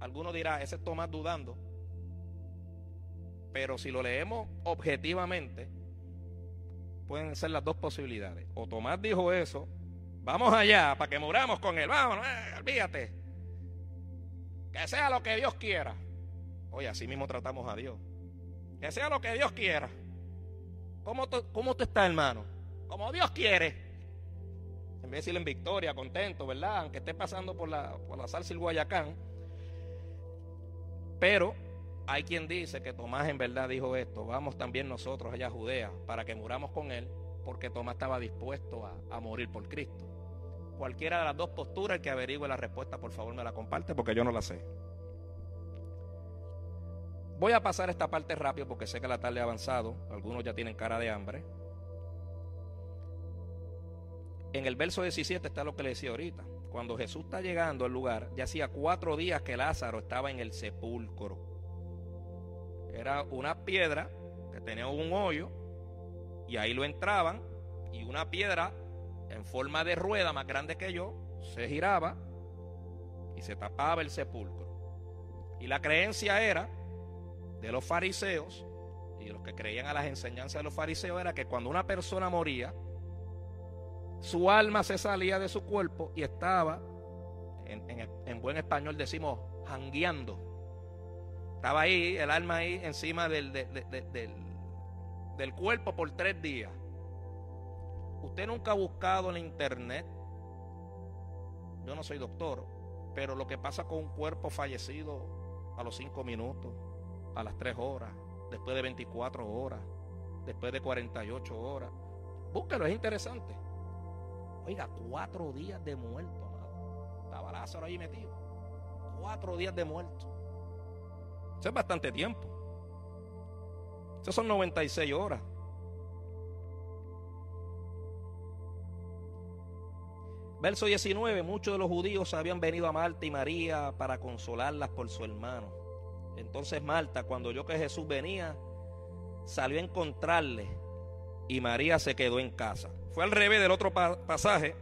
alguno dirá, ese es Tomás dudando. Pero si lo leemos objetivamente, pueden ser las dos posibilidades. O Tomás dijo eso, vamos allá para que muramos con él, vamos, eh, olvídate. Que sea lo que Dios quiera. Oye, así mismo tratamos a Dios. Que sea lo que Dios quiera. ¿Cómo, ¿Cómo tú estás, hermano? Como Dios quiere. En vez de decirle en victoria, contento, ¿verdad? Aunque esté pasando por la, por la salsa y el Guayacán. Pero hay quien dice que Tomás en verdad dijo esto. Vamos también nosotros allá a Judea para que muramos con él, porque Tomás estaba dispuesto a, a morir por Cristo. Cualquiera de las dos posturas, el que averigüe la respuesta, por favor me la comparte, porque yo no la sé. Voy a pasar esta parte rápido porque sé que la tarde ha avanzado. Algunos ya tienen cara de hambre. En el verso 17 está lo que le decía ahorita. Cuando Jesús está llegando al lugar, ya hacía cuatro días que Lázaro estaba en el sepulcro. Era una piedra que tenía un hoyo y ahí lo entraban y una piedra en forma de rueda más grande que yo se giraba y se tapaba el sepulcro. Y la creencia era de los fariseos y los que creían a las enseñanzas de los fariseos era que cuando una persona moría, su alma se salía de su cuerpo y estaba, en, buen español decimos, jangueando. Estaba ahí, el alma ahí encima del, del, del cuerpo por tres días. Usted nunca ha buscado en internet, yo no soy doctor, pero lo que pasa con un cuerpo fallecido a los cinco minutos, a las 3 horas, después de 24 horas, después de 48 horas. Búsquelo, es interesante. Oiga, cuatro días de muerto, Estaba Lázaro ahí metido. Cuatro días de muerto. Eso es bastante tiempo. Eso son 96 horas. Verso 19, muchos de los judíos habían venido a Marta y María para consolarlas por su hermano. Entonces Marta, cuando oyó que Jesús venía, salió a encontrarle y María se quedó en casa. Fue al revés del otro pasaje,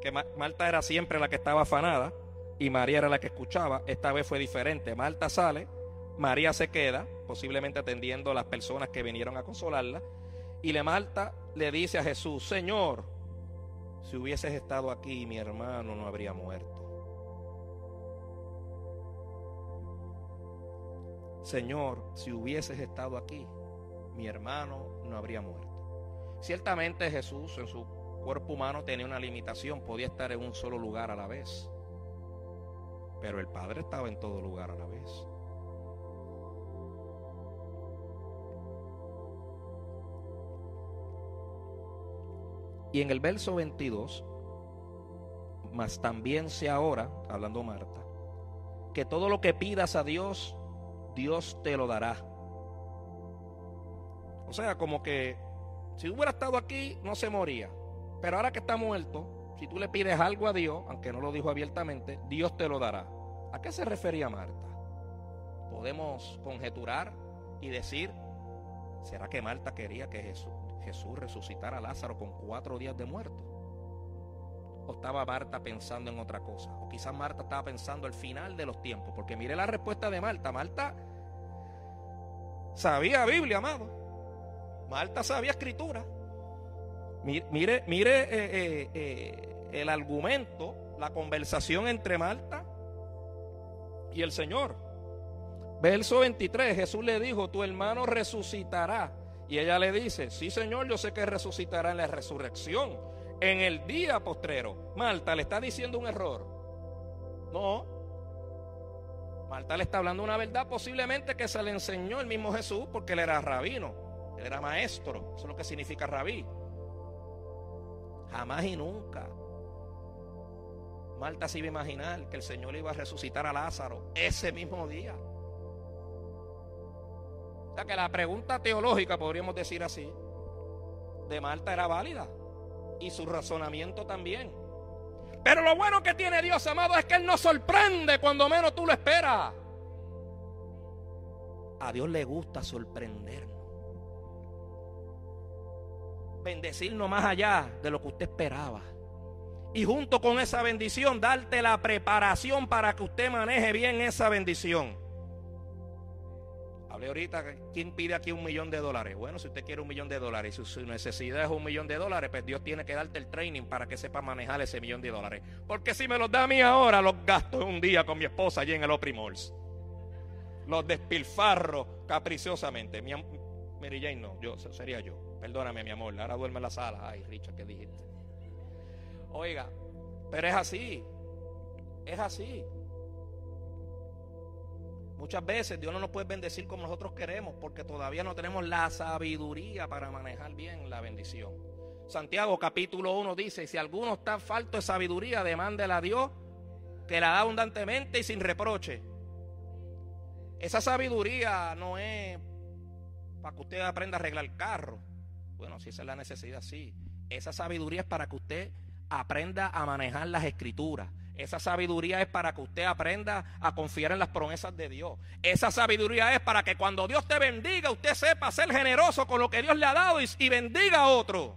que Marta era siempre la que estaba afanada y María era la que escuchaba. Esta vez fue diferente. Marta sale, María se queda, posiblemente atendiendo a las personas que vinieron a consolarla. Y le Marta le dice a Jesús, Señor, si hubieses estado aquí, mi hermano no habría muerto. Señor, si hubieses estado aquí, mi hermano no habría muerto. Ciertamente Jesús en su cuerpo humano tenía una limitación, podía estar en un solo lugar a la vez. Pero el Padre estaba en todo lugar a la vez. Y en el verso 22, mas también sea ahora, hablando Marta, que todo lo que pidas a Dios, Dios te lo dará. O sea, como que si hubiera estado aquí, no se moría. Pero ahora que está muerto, si tú le pides algo a Dios, aunque no lo dijo abiertamente, Dios te lo dará. ¿A qué se refería Marta? Podemos conjeturar y decir, ¿será que Marta quería que Jesús, Jesús resucitara a Lázaro con cuatro días de muerto? ¿O estaba Marta pensando en otra cosa? O quizás Marta estaba pensando al final de los tiempos, porque mire la respuesta de Marta. Marta sabía Biblia, amado. Marta sabía escritura. Mire, mire, eh, eh, eh, el argumento, la conversación entre Marta y el Señor. Verso 23, Jesús le dijo, tu hermano resucitará. Y ella le dice, sí Señor, yo sé que resucitará en la resurrección, en el día postrero. Marta le está diciendo un error. No. Marta le está hablando una verdad posiblemente que se le enseñó el mismo Jesús porque él era rabino, él era maestro, eso es lo que significa rabí. Jamás y nunca. Marta se iba a imaginar que el Señor iba a resucitar a Lázaro ese mismo día. O sea que la pregunta teológica, podríamos decir así, de Marta era válida. Y su razonamiento también. Pero lo bueno que tiene Dios, amado, es que Él nos sorprende cuando menos tú lo esperas. A Dios le gusta sorprendernos. Bendecirnos más allá de lo que usted esperaba. Y junto con esa bendición, darte la preparación para que usted maneje bien esa bendición. Hablé ahorita, ¿quién pide aquí un millón de dólares? Bueno, si usted quiere un millón de dólares y su, necesidad es un millón de dólares, pues Dios tiene que darte el training para que sepa manejar ese millón de dólares. Porque si me los da a mí ahora, los gasto un día con mi esposa allí en el Oprimors. Los despilfarro capriciosamente. Mi, Mary Jane no, yo, sería yo. Perdóname, mi amor. Ahora duerme en la sala. Ay, Richard, ¿qué dijiste? Oiga, pero es así. Es así. Muchas veces Dios no nos puede bendecir como nosotros queremos porque todavía no tenemos la sabiduría para manejar bien la bendición. Santiago capítulo 1 dice, si alguno está falto de sabiduría, demándela a Dios que la da abundantemente y sin reproche. Esa sabiduría no es para que usted aprenda a arreglar el carro. Bueno, si esa es la necesidad, sí. Esa sabiduría es para que usted aprenda a manejar las escrituras. Esa sabiduría es para que usted aprenda a confiar en las promesas de Dios. Esa sabiduría es para que cuando Dios te bendiga, usted sepa ser generoso con lo que Dios le ha dado y, bendiga a otro.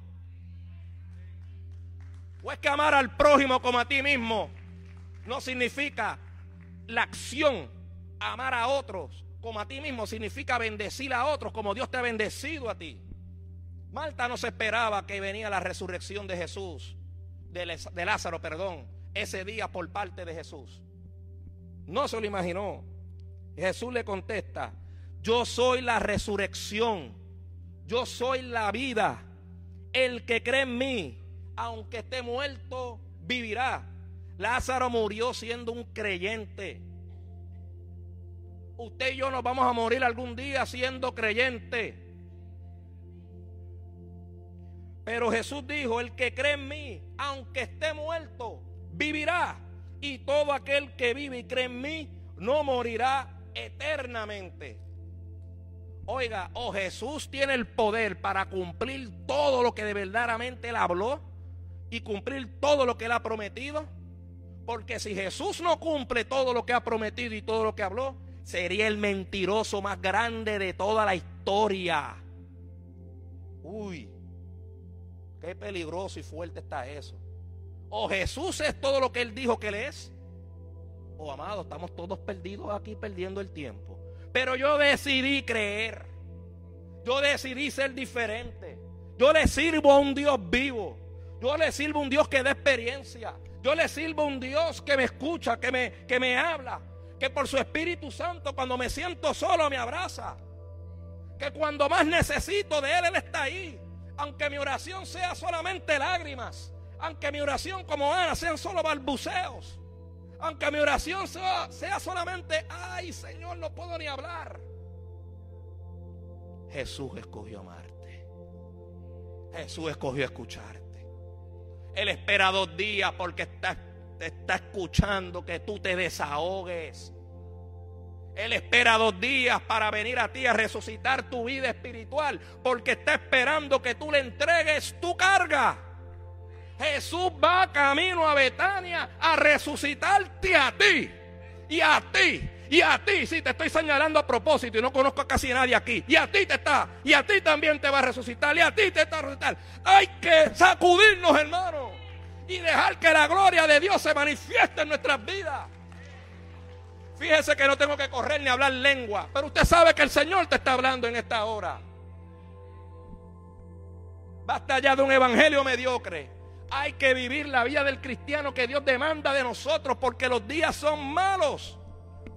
O es que amar al prójimo como a ti mismo no significa la acción. Amar a otros como a ti mismo significa bendecir a otros como Dios te ha bendecido a ti. Malta no se esperaba que venía la resurrección de Jesús de Lázaro, perdón, ese día por parte de Jesús. No se lo imaginó. Jesús le contesta, yo soy la resurrección, yo soy la vida. El que cree en mí, aunque esté muerto, vivirá. Lázaro murió siendo un creyente. Usted y yo nos vamos a morir algún día siendo creyentes. Pero Jesús dijo, el que cree en mí, aunque esté muerto, vivirá. Y todo aquel que vive y cree en mí, no morirá eternamente. Oiga, o Jesús tiene el poder para cumplir todo lo que de verdaderamente él habló y cumplir todo lo que él ha prometido. Porque si Jesús no cumple todo lo que ha prometido y todo lo que habló, sería el mentiroso más grande de toda la historia. Uy, Qué peligroso y fuerte está eso. O Jesús es todo lo que Él dijo que Él es. O amado, estamos todos perdidos aquí perdiendo el tiempo. Pero yo decidí creer. Yo decidí ser diferente. Yo le sirvo a un Dios vivo. Yo le sirvo a un Dios que da experiencia. Yo le sirvo a un Dios que me escucha, que me, que me habla. Que por su Espíritu Santo cuando me siento solo me abraza. Que cuando más necesito de Él, Él está ahí. Aunque mi oración sea solamente lágrimas. Aunque mi oración como Ana sean solo balbuceos. Aunque mi oración sea, solamente, ay Señor, no puedo ni hablar. Jesús escogió amarte. Jesús escogió escucharte. Él espera dos días porque está, te está escuchando que tú te desahogues. Él espera dos días para venir a ti a resucitar tu vida espiritual porque está esperando que tú le entregues tu carga. Jesús va camino a Betania a resucitarte a ti y a ti y a ti. Si te estoy señalando a propósito y no conozco a casi nadie aquí. Y a ti te está. Y a ti también te va a resucitar. Y a ti te está a resucitar. Hay que sacudirnos, hermano. Y dejar que la gloria de Dios se manifieste en nuestras vidas. Fíjese que no tengo que correr ni hablar lengua, pero usted sabe que el Señor te está hablando en esta hora. Basta ya de un evangelio mediocre. Hay que vivir la vida del cristiano que Dios demanda de nosotros porque los días son malos.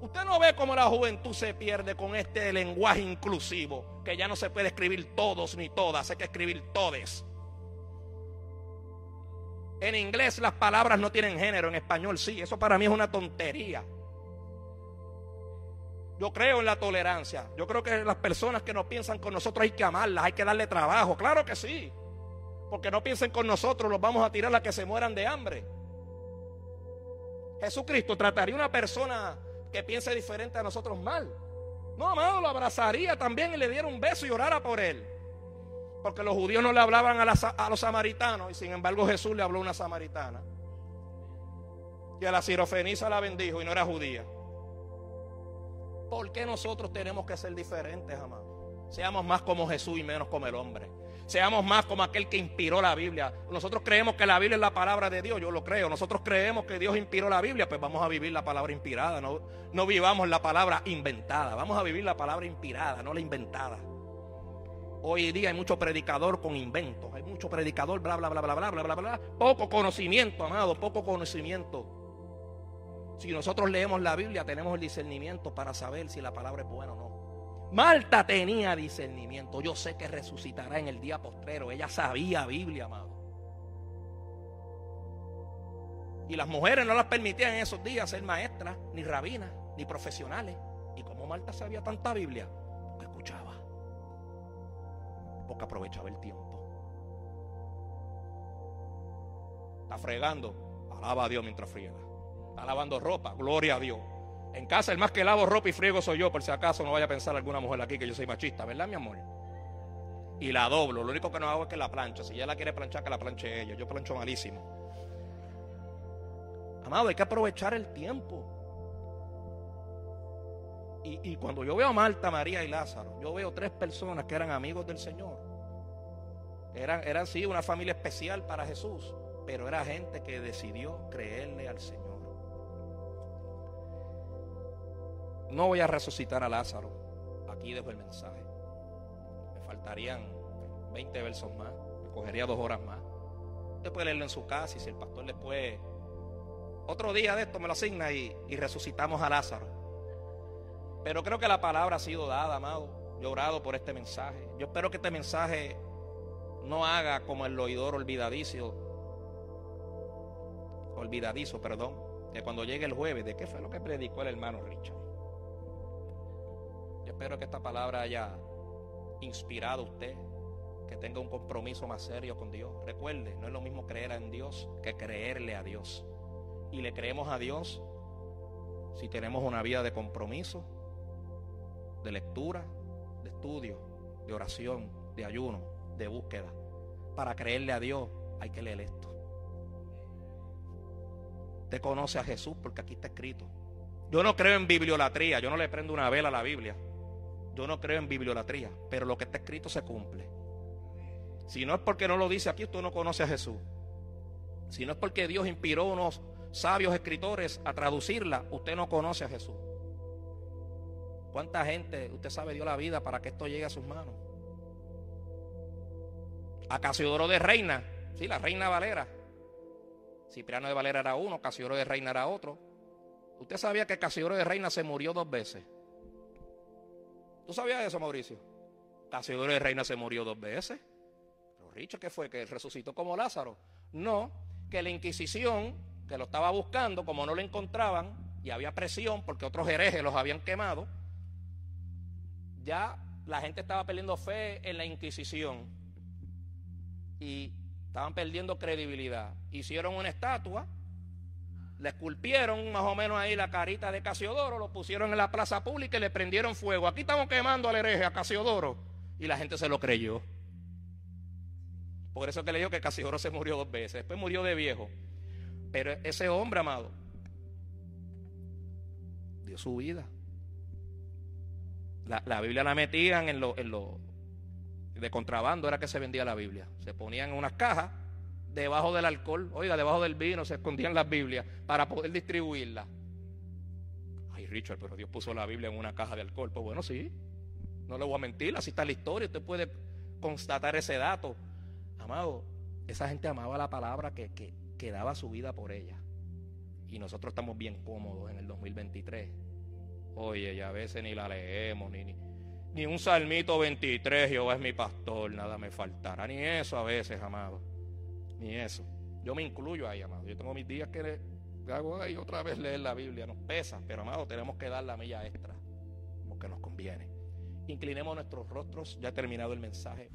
Usted no ve cómo la juventud se pierde con este lenguaje inclusivo, que ya no se puede escribir todos ni todas, hay que escribir todes. En inglés las palabras no tienen género, en español sí, eso para mí es una tontería. Yo creo en la tolerancia. Yo creo que las personas que no piensan con nosotros hay que amarlas, hay que darle trabajo. Claro que sí. Porque no piensen con nosotros, los vamos a tirar a que se mueran de hambre. Jesucristo trataría a una persona que piense diferente a nosotros mal. No, amado, lo abrazaría también y le diera un beso y orara por él. Porque los judíos no le hablaban a, a los samaritanos y sin embargo Jesús le habló a una samaritana. Y a la sirofenisa la bendijo y no era judía. ¿Por qué nosotros tenemos que ser diferentes, amado? Seamos más como Jesús y menos como el hombre. Seamos más como aquel que inspiró la Biblia. Nosotros creemos que la Biblia es la palabra de Dios, yo lo creo. Nosotros creemos que Dios inspiró la Biblia, pues vamos a vivir la palabra inspirada. No, no vivamos la palabra inventada. Vamos a vivir la palabra inspirada, no la inventada. Hoy día hay mucho predicador con inventos. Hay mucho predicador, bla, bla, bla, bla, bla, bla, bla, bla. Poco conocimiento, amado, poco conocimiento. Si nosotros leemos la Biblia, tenemos el discernimiento para saber si la palabra es buena o no. Marta tenía discernimiento. Yo sé que resucitará en el día postrero. Ella sabía Biblia, amado. Y las mujeres no las permitían en esos días ser maestras, ni rabinas, ni profesionales. ¿Y como Marta sabía tanta Biblia? Porque escuchaba. Porque aprovechaba el tiempo. Está fregando. Alaba a Dios mientras friega. Está lavando ropa, gloria a Dios. En casa el más que lavo ropa y friego soy yo, por si acaso no vaya a pensar alguna mujer aquí que yo soy machista, ¿verdad, mi amor? Y la doblo, lo único que no hago es que la plancha. Si ella la quiere planchar, que la planche ella. Yo plancho malísimo. Amado, hay que aprovechar el tiempo. Y, y, cuando yo veo a Marta, María y Lázaro, yo veo tres personas que eran amigos del Señor. Eran, eran sí una familia especial para Jesús, pero era gente que decidió creerle al Señor. No voy a resucitar a Lázaro. Aquí dejo el mensaje. Me faltarían 20 versos más. Me cogería dos horas más. Usted puede leerlo en su casa y si el pastor después... Otro día de esto me lo asigna y, y resucitamos a Lázaro. Pero creo que la palabra ha sido dada, amado. Yo por este mensaje. Yo espero que este mensaje no haga como el oidor olvidadizo. Olvidadizo, perdón. Que cuando llegue el jueves, ¿de qué fue lo que predicó el hermano Richard? Yo espero que esta palabra haya inspirado a usted, que tenga un compromiso más serio con Dios. Recuerde, no es lo mismo creer en Dios que creerle a Dios. Y le creemos a Dios si tenemos una vida de compromiso, de lectura, de estudio, de oración, de ayuno, de búsqueda. Para creerle a Dios hay que leer esto. Usted conoce a Jesús porque aquí está escrito. Yo no creo en bibliolatría, yo no le prendo una vela a la Biblia. Yo no creo en bibliolatría, pero lo que está escrito se cumple. Si no es porque no lo dice aquí, usted no conoce a Jesús. Si no es porque Dios inspiró a unos sabios escritores a traducirla, usted no conoce a Jesús. ¿Cuánta gente, usted sabe, dio la vida para que esto llegue a sus manos? A Casiodoro de Reina, sí, la reina Valera. Cipriano de Valera era uno, Casiodoro de Reina era otro. Usted sabía que Casiodoro de Reina se murió dos veces. ¿Tú sabías eso, Mauricio? Casiodoro de Reina se murió dos veces. Pero Richard, ¿qué fue? ¿Que resucitó como Lázaro? No, que la Inquisición, que lo estaba buscando, como no lo encontraban, y había presión porque otros herejes los habían quemado, ya la gente estaba perdiendo fe en la Inquisición y estaban perdiendo credibilidad. Hicieron una estatua le esculpieron más o menos ahí la carita de Casiodoro, lo pusieron en la plaza pública y le prendieron fuego. Aquí estamos quemando al hereje, a Casiodoro. Y la gente se lo creyó. Por eso que le digo que Casiodoro se murió dos veces. Después murió de viejo. Pero ese hombre, amado, dio su vida. La, Biblia la metían en lo, en lo de contrabando, era que se vendía la Biblia. Se ponían en unas cajas debajo del alcohol, oiga, debajo del vino se escondían las Biblias para poder distribuirla. Ay, Richard, pero Dios puso la Biblia en una caja de alcohol. Pues bueno, sí, no le voy a mentir, así está la historia, usted puede constatar ese dato. Amado, esa gente amaba la palabra que, que, daba su vida por ella. Y nosotros estamos bien cómodos en el 2023. Oye, ya a veces ni la leemos, ni, ni, ni un salmito 23, Jehová es mi pastor, nada me faltará. Ni eso a veces, amado. Ni eso. Yo me incluyo ahí, amado. Yo tengo mis días que hago ahí otra vez leer la Biblia. Nos pesa, pero amado, tenemos que dar la milla extra. Porque nos conviene. Inclinemos nuestros rostros. Ya ha terminado el mensaje.